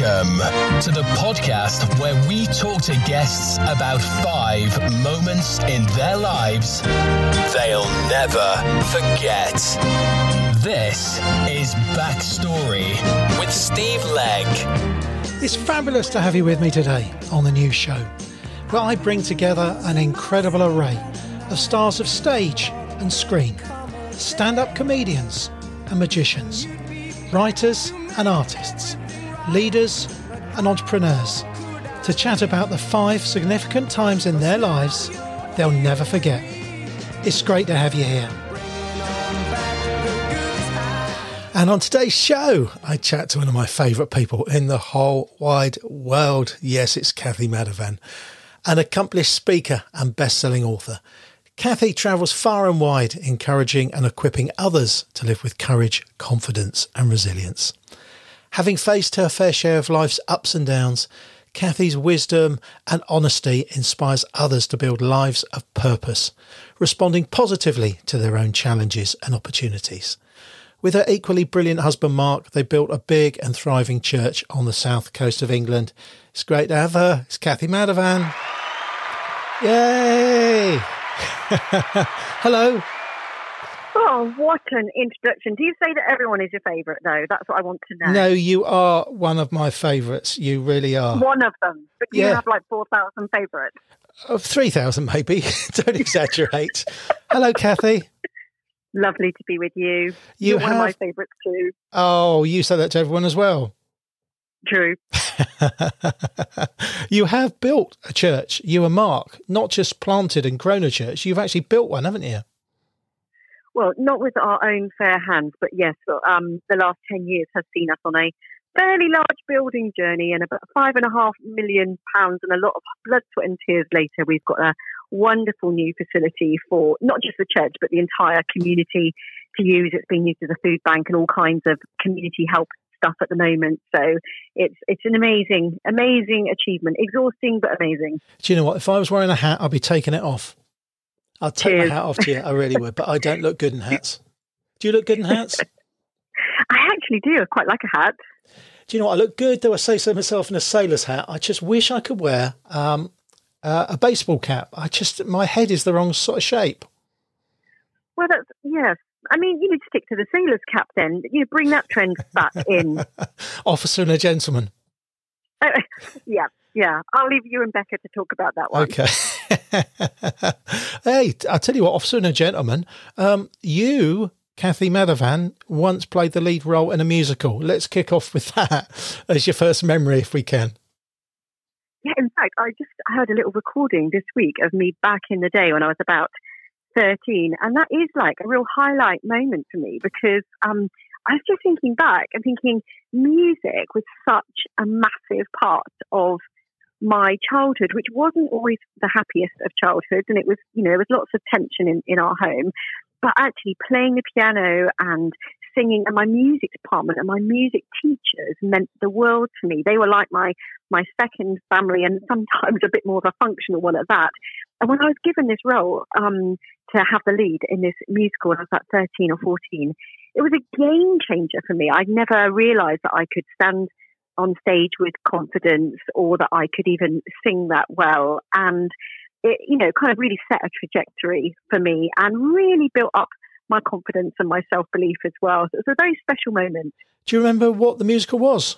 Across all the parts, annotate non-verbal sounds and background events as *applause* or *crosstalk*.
Welcome to the podcast where we talk to guests about five moments in their lives they'll never forget. This is Backstory with Steve Legg. It's fabulous to have you with me today on the new show, where I bring together an incredible array of stars of stage and screen, stand up comedians and magicians, writers and artists, leaders and entrepreneurs, to chat about the five significant times in their lives they'll never forget. It's great to have you here. And on today's show, I chat to one of my favourite people in the whole wide world. Yes, it's Cathy Madavan, an accomplished speaker and best-selling author. Cathy travels far and wide, encouraging and equipping others to live with courage, confidence, and resilience. Having faced her fair share of life's ups and downs, Cathy's wisdom and honesty inspires others to build lives of purpose, responding positively to their own challenges and opportunities. With her equally brilliant husband Mark, they built a big and thriving church on the south coast of England. It's great to have her. It's Cathy Madavan. Yay! *laughs* Hello. Oh, what an introduction. Do you say that everyone is your favourite, though? That's what I want to know. No, you are one of my favourites. You really are. One of them. But you Yeah. have like 4,000 favourites. Of 3,000, maybe. *laughs* Don't exaggerate. Hello, Cathy. *laughs* Lovely to be with you. You You're one of my favourites, too. Oh, you say that to everyone as well. True. *laughs* you have built a church, you and Mark, not just planted and grown a church. You've actually built one, haven't you? Well, not with our own fair hands, but yes, um, the last 10 years has seen us on a fairly large building journey and about five and a half million pounds and a lot of blood, sweat and tears later, we've got a wonderful new facility for not just the church, but the entire community to use. It's being used as a food bank and all kinds of community help stuff at the moment. So it's, it's an amazing, amazing achievement. Exhausting, but amazing. Do you know what? If I was wearing a hat, I'd be taking it off. I'd take Cheers. my hat off to you. I really would, but I don't look good in hats. Do you look good in hats? *laughs* I actually do. I quite like a hat. Do you know what? I look good, though I say so myself in a sailor's hat. I just wish I could wear um, uh, a baseball cap. I just, my head is the wrong sort of shape. Well, that's yes. I mean, you need to stick to the sailor's cap then. You bring that trend back in. *laughs* Officer and a gentleman. *laughs* yeah, yeah. I'll leave you and Becca to talk about that one. Okay. *laughs* hey, I'll tell you what, Officer and a Gentleman, um, you, Cathy Madavan, once played the lead role in a musical. Let's kick off with that *laughs* as your first memory, if we can. Yeah, in fact, I just heard a little recording this week of me back in the day when I was about 13. And that is like a real highlight moment for me because um, I was just thinking back and thinking music was such a massive part of my childhood, which wasn't always the happiest of childhoods. And it was, you know, there was lots of tension in, in our home. But actually playing the piano and singing and my music department and my music teachers meant the world to me. They were like my my second family and sometimes a bit more of a functional one at that. And when I was given this role um, to have the lead in this musical I was about 13 or 14, it was a game changer for me. I'd never realized that I could stand on stage with confidence or that I could even sing that well. And it, you know, kind of really set a trajectory for me and really built up my confidence and my self belief as well. So it was a very special moment. Do you remember what the musical was?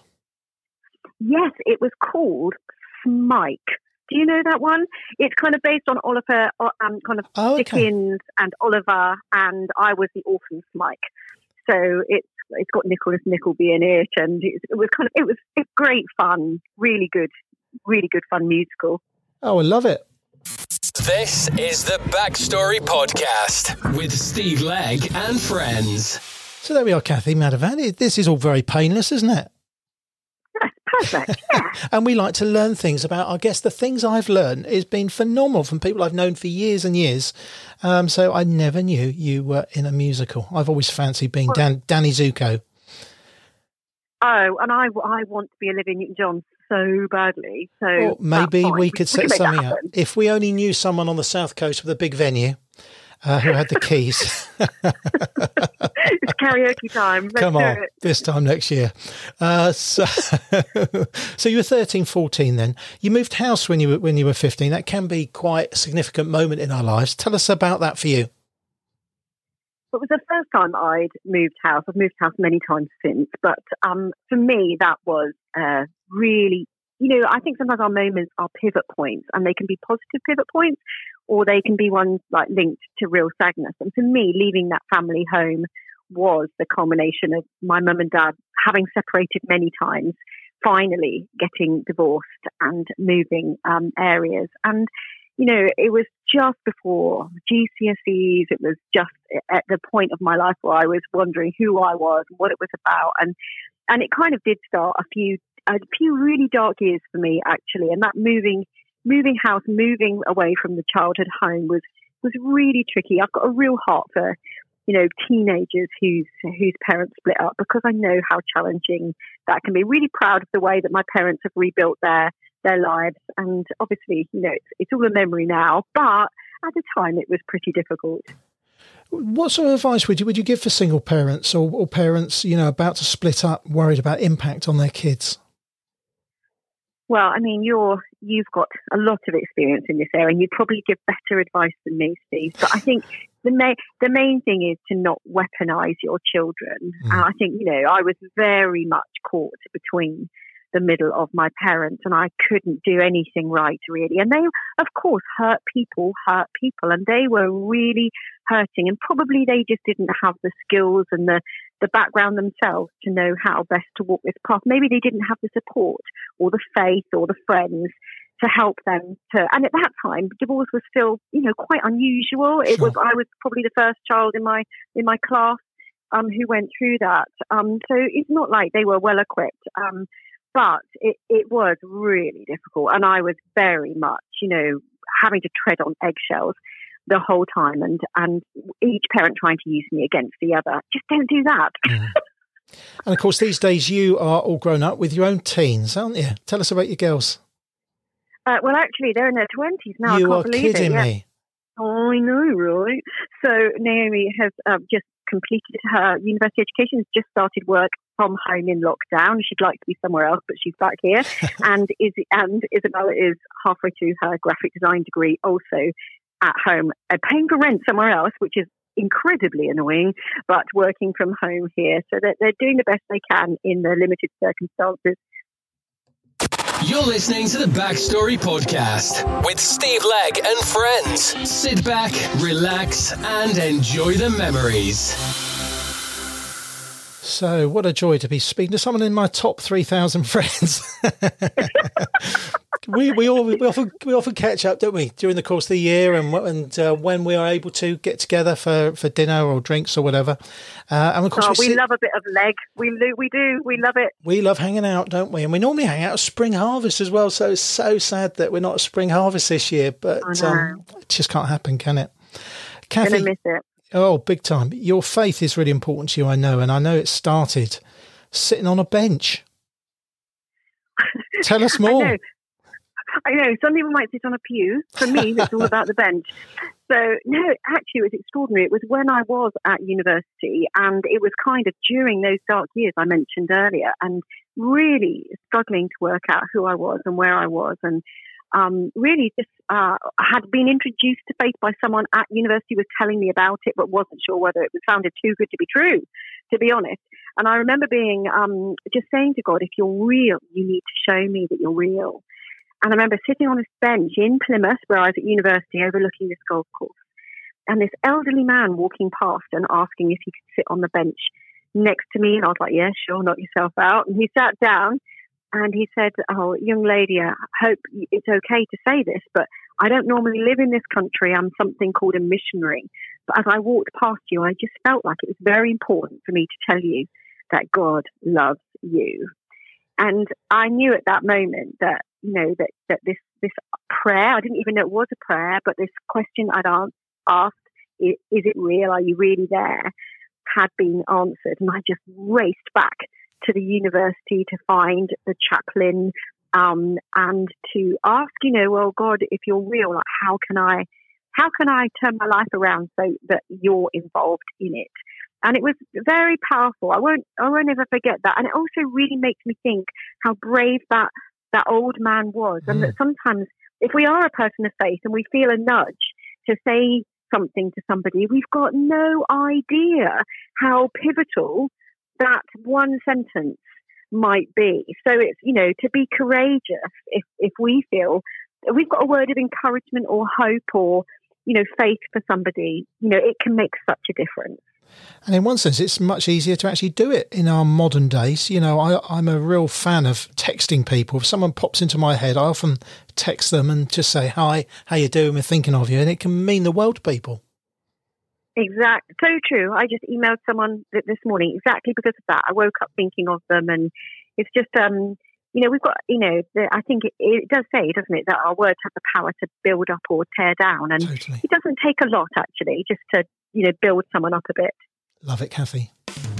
Yes, it was called Smike. Do you know that one? It's kind of based on Oliver, uh, um, kind of Oh, okay. Dickens and Oliver, and I was the orphan Smike. So it's it's got Nicholas Nickleby in it, and it, it was kind of it was it's great fun, really good, really good fun musical. Oh, I love it. This is the Backstory Podcast with Steve Legg and friends. So there we are, Cathy Madavan. It- This is all very painless, isn't it? Perfect. *laughs* Yeah. And we like to learn things about, I guess, the things I've learned has been phenomenal from people I've known for years and years. Um, so I never knew you were in a musical. I've always fancied being Dan, Danny Zuko. Oh, and I, I want to be Olivia Newton-John so badly. So Well, maybe we could set that something up. If we only knew someone on the south coast with a big venue uh, who had the keys. it's karaoke time. Let's Come on, this time next year. Uh, so, *laughs* so you were 13, 14 then. You moved house when you were when you were 15. That can be quite a significant moment in our lives. Tell us about that for you. It was the first time I'd moved house. I've moved house many times since, but um, for me, that was uh, really, you know, I think sometimes our moments are pivot points, and they can be positive pivot points, or they can be ones like linked to real sadness. And for me, leaving that family home was the culmination of my mum and dad having separated many times, finally getting divorced and moving um, areas. And, you know, it was just before GCSEs. It was just at the point of my life where I was wondering who I was, and what it was about. And, and it kind of did start a few, a few really dark years for me, actually. And that moving, moving house, moving away from the childhood home was, was really tricky. I've got a real heart for you know, teenagers whose whose parents split up because I know how challenging that can be. Really proud of the way that my parents have rebuilt their their lives, and obviously, you know, it's, it's all a memory now. But at the time, it was pretty difficult. What sort of advice would you would you give for single parents or, or parents, you know, about to split up, worried about impact on their kids? Well, I mean, you're you've got a lot of experience in this area, and you'd probably give better advice than me, Steve. But I think the main the main thing is to not weaponize your children. Mm. And I think you know I was very much caught between the middle of my parents, and I couldn't do anything right really. And they, of course, hurt people, hurt people, and they were really hurting. And probably they just didn't have the skills and the the background themselves to know how best to walk this path. Maybe they didn't have the support or the faith or the friends to help them to and at that time divorce was still you know quite unusual. It was i was probably the first child in my in my class um, who went through that. Um, so it's not like they were well equipped um, but it, it was really difficult. And i was very much you know having to tread on eggshells the whole time and and each parent trying to use me against the other just don't do that *laughs* mm. and of course these days you are all grown up with your own teens aren't you tell us about your girls uh, well, actually, they're in their twenties now. You I can't are believe kidding it, me. Oh, I know, right? So Naomi has uh, just completed her university education. Has just started work from home in lockdown. She'd like to be somewhere else, but she's back here. *laughs* and is and Isabella is halfway through her graphic design degree, also at home, uh, paying for rent somewhere else, which is incredibly annoying, but working from home here. So that they're doing the best they can in the limited circumstances you're listening to the Backstory Podcast with Steve Legg and friends. Sit back, relax, and enjoy the memories. So, what a joy to be speaking to someone in my top 3,000 *laughs* friends. We we all we often we often catch up, don't we, during the course of the year, and and uh, when we are able to get together for, for dinner or drinks or whatever. Uh, and of course, oh, we, we sit, love a bit of leg. We do, we do, we love it. We love hanging out, don't we? And we normally hang out at spring harvest as well. So it's so sad that we're not at spring harvest this year, but um, it just can't happen, can it? Cathy, miss it. Oh, big time! Your faith is really important to you, I know, and I know it started sitting on a bench. *laughs* Tell us more. I know some people might sit on a pew. For me, it's all about the *laughs* bench. So no, actually, it was extraordinary. It was when I was at university, and it was kind of during those dark years I mentioned earlier, and really struggling to work out who I was and where I was, and um, really just uh, had been introduced to faith by someone at university was telling me about it, but wasn't sure whether it was sounded too good to be true, to be honest. And I remember being um, just saying to God, if you're real, you need to show me that you're real. And I remember sitting on this bench in Plymouth, where I was at university, overlooking this golf course, and this elderly man walking past and asking if he could sit on the bench next to me. And I was like, yeah, sure, knock yourself out. And he sat down and he said, Oh, young lady, I hope it's okay to say this, but I don't normally live in this country. I'm something called a missionary. But as I walked past you, I just felt like it was very important for me to tell you that God loves you. And I knew at that moment that you know, that, that this, this prayer, I didn't even know it was a prayer, but this question I'd asked, is, it real? Are you really there? had been answered. And I just raced back to the university to find the chaplain um, and to ask, you know, well, God, if you're real, like, how can I, how can I turn my life around so that you're involved in it? And it was very powerful. I won't, I won't ever forget that. And it also really makes me think how brave that, that old man was. Mm. And that sometimes if we are a person of faith and we feel a nudge to say something to somebody, we've got no idea how pivotal that one sentence might be. So it's, you know, to be courageous if, if we feel we've got a word of encouragement or hope or, you know, faith for somebody, you know, it can make such a difference. And in one sense, it's much easier to actually do it in our modern days. You know, I, am a real fan of texting people. If someone pops into my head, I often text them and just say, hi, how you doing? We're thinking of you. And it can mean the world to people. Exact, so true. I just emailed someone this morning exactly because of that. I woke up thinking of them, and it's just, um, you know, we've got, you know, the, I think it, it, does say, doesn't it, that our words have the power to build up or tear down, and totally. it doesn't take a lot actually, just to, you know, build someone up a bit. Love it, Cathy.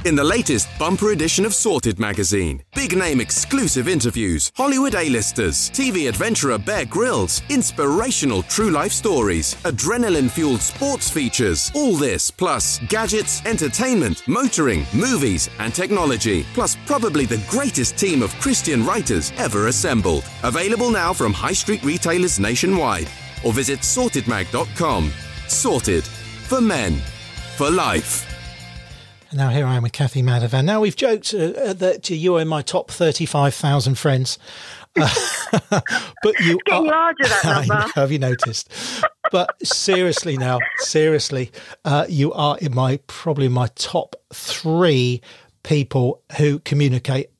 In the latest bumper edition of Sorted magazine, big name exclusive interviews, Hollywood A-listers, TV adventurer Bear Grylls, inspirational true life stories, adrenaline fueled sports features. All this plus gadgets, entertainment, motoring, movies, and technology. Plus, probably the greatest team of Christian writers ever assembled. Available now from high street retailers nationwide. Or visit sortedmag.com. Sorted for men, for life. And now here I am with Cathy Madavan. Now we've joked uh, uh that you are in my top thirty-five thousand friends, uh, *laughs* but you it's getting are, larger that *laughs* number. Know, have you noticed? but seriously, now seriously, uh, you are in my probably my top three people who communicate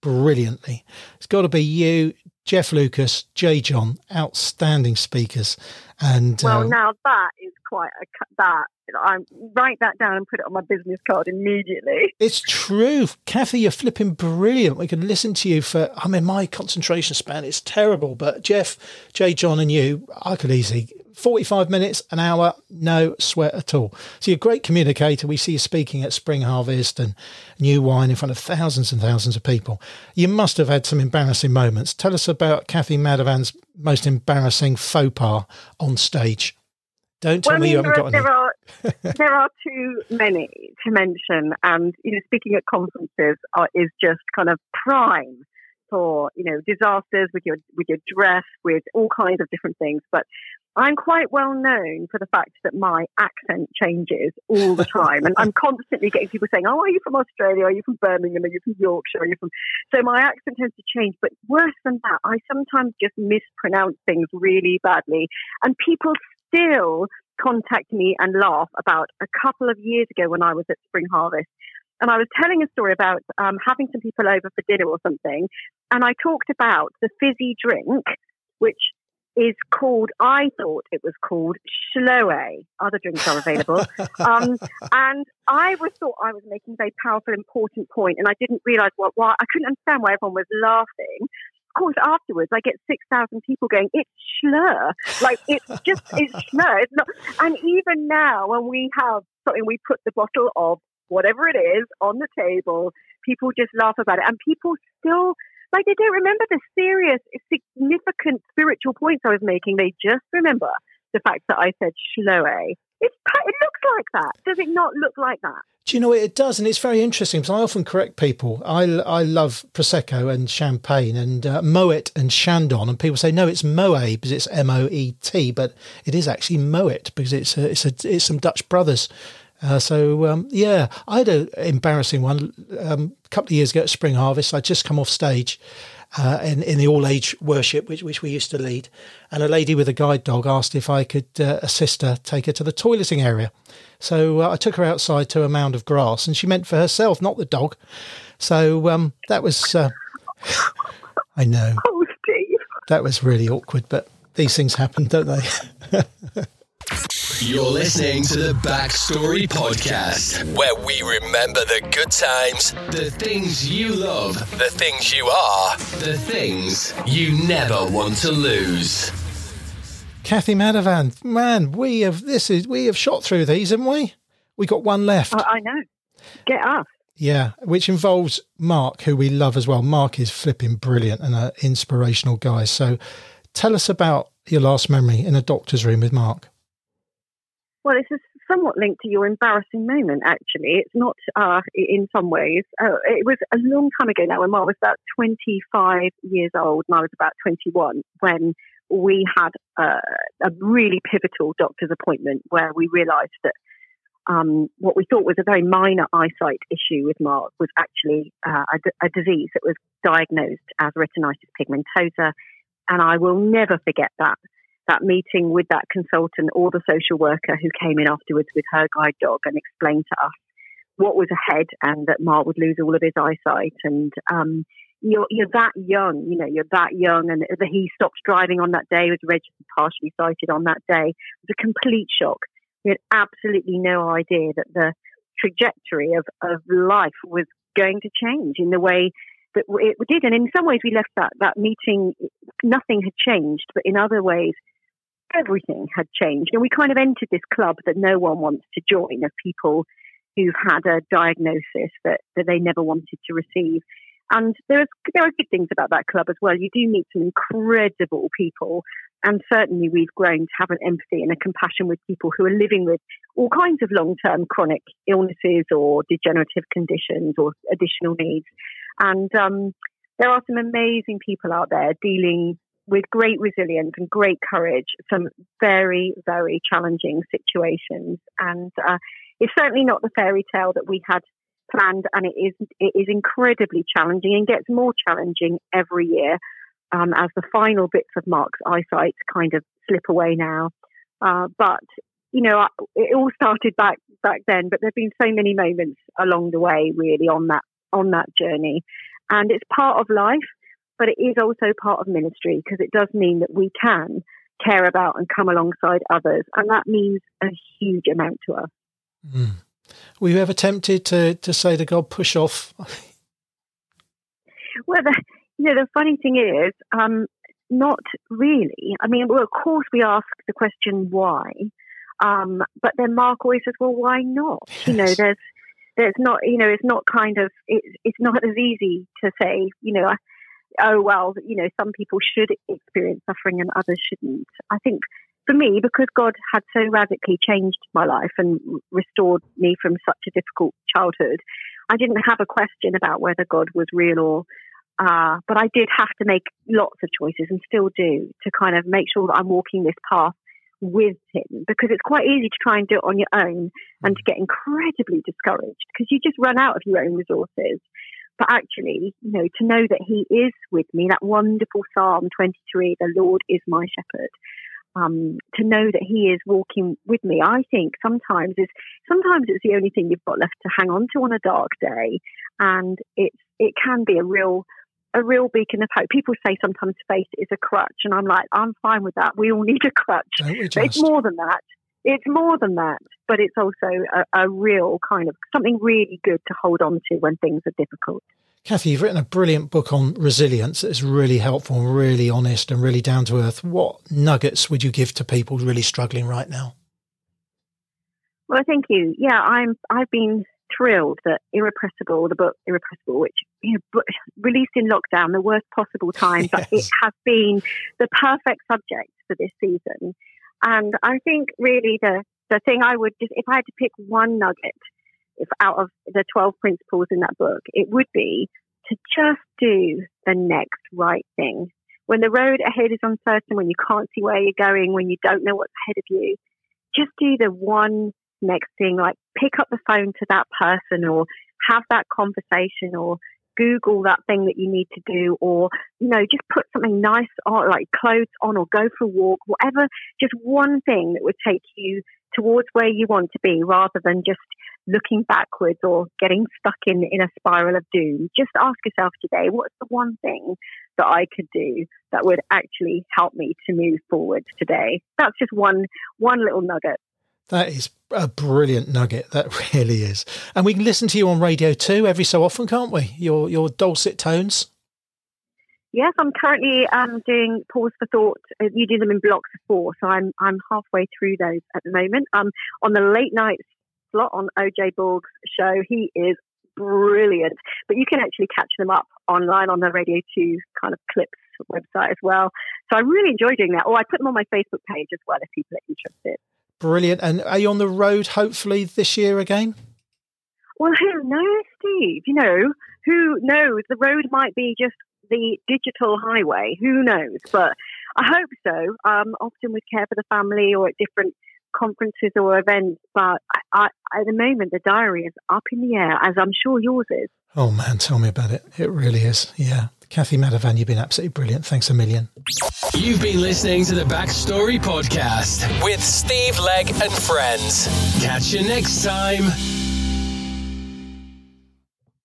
brilliantly. It's got to be you, Jeff Lucas, J.John, outstanding speakers. And well, um, now that is quite a that I write that down and put it on my business card immediately. It's true, Cathy. You're flipping brilliant. We can listen to you for. I mean, my concentration span is terrible. But Jeff, Jay, John, and you, I could easily 45 minutes, an hour, no sweat at all. So you're a great communicator. We see you speaking at Spring Harvest and New Wine in front of thousands and thousands of people. You must have had some embarrassing moments. Tell us about Cathy Madavan's most embarrassing faux pas on stage. Don't tell well, me you haven't got any. There are, there are too many to mention. And, you know, speaking at conferences are, is just kind of prime for, you know, disasters with your, with your dress, with all kinds of different things. But I'm quite well known for the fact that my accent changes all the time. and I'm constantly getting people saying, Oh, are you from Australia? Are you from Birmingham? Are you from Yorkshire? Are you from. So my accent tends to change. But worse than that, I sometimes just mispronounce things really badly. And people still contact me and laugh about a couple of years ago when I was at Spring Harvest. And I was telling a story about um, having some people over for dinner or something. And I talked about the fizzy drink, which is called, I thought it was called Schloe. Other drinks are available. *laughs* um, and I was thought I was making a very powerful, important point, and I didn't realize what, why, I couldn't understand why everyone was laughing. Of course, afterwards, I get 6,000 people going, it's Schloer. Like, it's just, *laughs* it's Schloer. It's not, and even now, when we have something, we put the bottle of whatever it is on the table, people just laugh about it. And people still like they don't remember the serious, significant spiritual points I was making. They just remember the fact that I said Schloe. It, looks like that. Does it not look like that? Do you know it does? And it's very interesting because I often correct people. I, I love Prosecco and Champagne and uh, Moet and Chandon. And people say, no, it's Moët because it's M O E T, but it is actually Moet because it's, a, it's, a, it's some Dutch brothers uh, so um, yeah, I had an embarrassing one um, a couple of years ago at Spring Harvest. I'd just come off stage uh, in in the all age worship, which which we used to lead, and a lady with a guide dog asked if I could uh, assist her take her to the toileting area. So uh, I took her outside to a mound of grass, and she meant for herself, not the dog. So um, that was, uh, I know, oh, Steve. that was really awkward, but these things happen, don't they? *laughs* You're listening to the Backstory Podcast, where we remember the good times, the things you love, the things you are, the things you never want to lose. Cathy Madavan, man, we have this is we have shot through these, haven't we? We got one left. I know. Get up. Yeah, which involves Mark, who we love as well. Mark is flipping brilliant and an inspirational guy. So, tell us about your last memory in a doctor's room with Mark. Well, this is somewhat linked to your embarrassing moment, actually. It's not uh, in some ways. Uh, it was a long time ago now when Mark was about 25 years old and I was about 21 when we had uh, a really pivotal doctor's appointment where we realised that um, what we thought was a very minor eyesight issue with Mark was actually uh, a, a, disease that was diagnosed as retinitis pigmentosa. And I will never forget that that meeting with that consultant or the social worker who came in afterwards with her guide dog and explained to us what was ahead and that Mark would lose all of his eyesight. And um, you're, you're that young, you know, you're that young, and that he stopped driving on that day, was registered partially sighted on that day. It was a complete shock. We had absolutely no idea that the trajectory of, of life was going to change in the way that it did. And in some ways, we left that, that meeting, nothing had changed, but in other ways, everything had changed. And we kind of entered this club that no one wants to join of people who've had a diagnosis that, that they never wanted to receive. And there, is, there are good things about that club as well. You do meet some incredible people. And certainly we've grown to have an empathy and a compassion with people who are living with all kinds of long term chronic illnesses or degenerative conditions or additional needs. And um, there are some amazing people out there dealing with great resilience and great courage some very, very challenging situations. And uh, it's certainly not the fairy tale that we had planned, and it is it is incredibly challenging and gets more challenging every year um, as the final bits of Mark's eyesight kind of slip away now. Uh, but you know, it all started back back then, but there've been so many moments along the way, really, on that on that journey, and it's part of life but it is also part of ministry because it does mean that we can care about and come alongside others. And that means a huge amount to us. Mm. Were you ever tempted to, to say to God, push off? *laughs* well, the, you know, the funny thing is, um, not really. I mean, well, of course, we ask the question why, um, but then Mark always says, "Well, why not?" Yes. *laughs* You know, there's, there's not, you know, it's not kind of, it's, it's not as easy to say, you know, oh, well, you know, some people should experience suffering and others shouldn't. I think for me, because God had so radically changed my life and restored me from such a difficult childhood, I didn't have a question about whether God was real or, uh, but I did have to make lots of choices and still do to kind of make sure that I'm walking this path with Him because it's quite easy to try and do it on your own and to get incredibly discouraged because you just run out of your own resources. But actually, you know, to know that He is with me, that wonderful Psalm 23, the Lord is my shepherd. Um, to know that He is walking with me, I think sometimes is sometimes it's the only thing you've got left to hang on to on a dark day, and it's it can be a real a real beacon of hope. People say sometimes faith is a crutch, and I'm like, I'm fine with that. We all need a crutch. It's more than that it's more than that, but it's also a, a, real kind of something really good to hold on to when things are difficult. Cathy, you've written a brilliant book on resilience that's really helpful and really honest and really down to earth. What nuggets would you give to people really struggling right now? Well, thank you. Yeah, I'm. I've been thrilled that Irrepressible, the book Irrepressible, which you know, released in lockdown, the worst possible time, *laughs* yes. but it has been the perfect subject for this season. And I think really the, the thing I would just, if I had to pick one nugget if out of the 12 principles in that book, it would be to just do the next right thing. When the road ahead is uncertain, when you can't see where you're going, when you don't know what's ahead of you, just do the one next thing, like pick up the phone to that person or have that conversation or Google that thing that you need to do, or, you know, just put something nice on, like clothes on, or go for a walk, whatever, just one thing that would take you towards where you want to be rather than just looking backwards or getting stuck in, in a spiral of doom. Just ask yourself today, what's the one thing that I could do that would actually help me to move forward today? That's just one, one little nugget. That is a brilliant nugget. That *laughs* really is. And we can listen to you on radio too every so often, can't we? Your your dulcet tones. Yes, I'm currently um, doing pause for thought. Uh, you do them in blocks of four, so I'm I'm halfway through those at the moment. Um, on the late night slot on OJ Borg's show, he is brilliant. But you can actually catch them up online on the Radio Two kind of clips website as well. So I really enjoy doing that. Or I put them on my Facebook page as well if people are interested. Brilliant. And are you on the road hopefully this year again? Well, who knows, Steve? You know, who knows? The road might be just the digital highway. Who knows? But I hope so. Um, often with Care for the Family or at different conferences or events. But I, I, at the moment, the diary is up in the air, as I'm sure yours is. Oh, man, tell me about it. It really is. Yeah. Cathy Madavan, you've been absolutely brilliant. Thanks a million. You've been listening to the Backstory Podcast with Steve Legg and friends. Catch you next time.